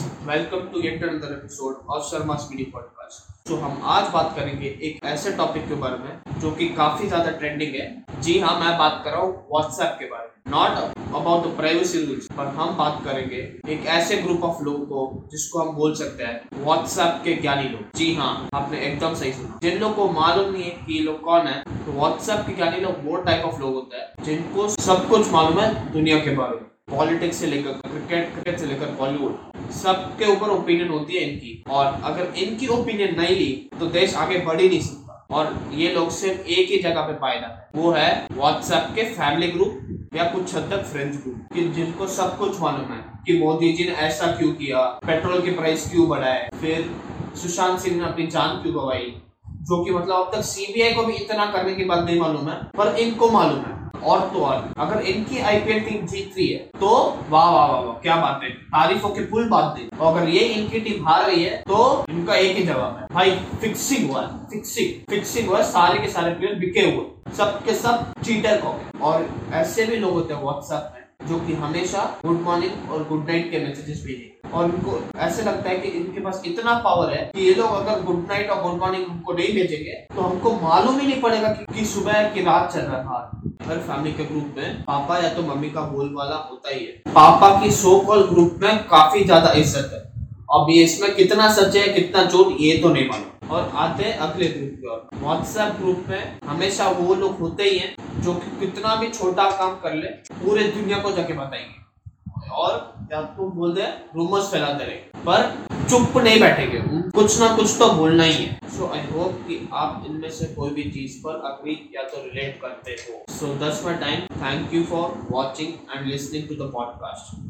yet another episode of Sharma's Mini Podcast. तो हम आज बात करेंगे एक ऐसे टॉपिक के बारे में जो कि काफ़ी ज़्यादा ट्रेंडिंग है। जी हाँ मैं बात कर रहा हूँ व्हाट्सएप के बारे में। Not about the privacy rules पर हम बात करेंगे एक ऐसे ग्रुप ऑफ़ लोगों को जिसको हम बोल सकते हैं व्हाट्सएप के ज्ञानी लोग। जी हाँ आपने एकदम सही सुना। जिन लोग को मालूम नहीं है कि ये लोग कौन है तो व्हाट्सएप के ज्ञानी लोग वो टाइप ऑफ़ लोग होते हैं जिनको सब कुछ मालूम है दुनिया के बारे में। पॉलिटिक्स से लेकर क्रिकेट क्रिकेट से लेकर बॉलीवुड सबके ऊपर ओपिनियन होती है इनकी। और अगर इनकी ओपिनियन नहीं ली तो देश आगे बढ़ ही नहीं सकता। और ये लोग सिर्फ़ एक ही जगह पे पाए जाते हैं। वो है व्हाट्सएप के फैमिली ग्रुप या कुछ हद तक फ्रेंड्स ग्रुप कि जिनको सब कुछ मालूम है कि मोदी जी ने ऐसा क्यों किया, पेट्रोल की प्राइस क्यों बढ़ाए फिर सुशांत सिंह ने अपनी जान क्यों गवाई, जो कि मतलब अब तक सीबीआई को भी इतना करने की बात नहीं मालूम है, पर इनको मालूम है। और तो और अगर इनकी आईपीएल टीम जीत रही है तो वाह वाह वाह वाह क्या बात है। तारीफों की पुल बात नहीं और अगर ये इनकी टीम हार रही है तो इनका एक ही जवाब है। भाई फिक्सिंग हुआ फिक्सिंग फिक्सिंग हुआ सारे के सारे प्लेयर बिके हुए। सब के सब चीटर को। और ऐसे भी लोग होते हैं व्हाट्सएप में जो कि हमेशा गुड मॉर्निंग और गुड नाइट के मैसेजेस भेजे और उनको ऐसे लगता है कि इनके पास इतना पावर है कि ये लोग अगर गुड नाइट और गुड मॉर्निंग हमको नहीं भेजेंगे तो हमको मालूम ही नहीं पड़ेगा कि, कि सुबह की रात चल रहा था हर फैमिली के ग्रुप में पापा या तो मम्मी का बोलबाला होता ही है। पापा की सो कॉल ग्रुप में काफ़ी ज़्यादा इज़्ज़त है। अब ये इसमें कितना सच है, कितना झूठ, ये तो नहीं मालूम। और आते हैं अगले ग्रुप की ओर। व्हाट्सएप ग्रुप में हमेशा वो लोग होते ही हैं जो कि कितना भी छोटा काम कर ले, पूरे दुनिया को जाके बताएँगे। और या तो बोल दे रूमर्स फैलाते रहे पर चुप नहीं बैठेंगे कुछ ना कुछ तो बोलना ही है। सो आई होप कि आप इनमें से कोई भी चीज़ पर अग्री या तो रिलेट करते हो। So this for time thank you for watching and listening to the podcast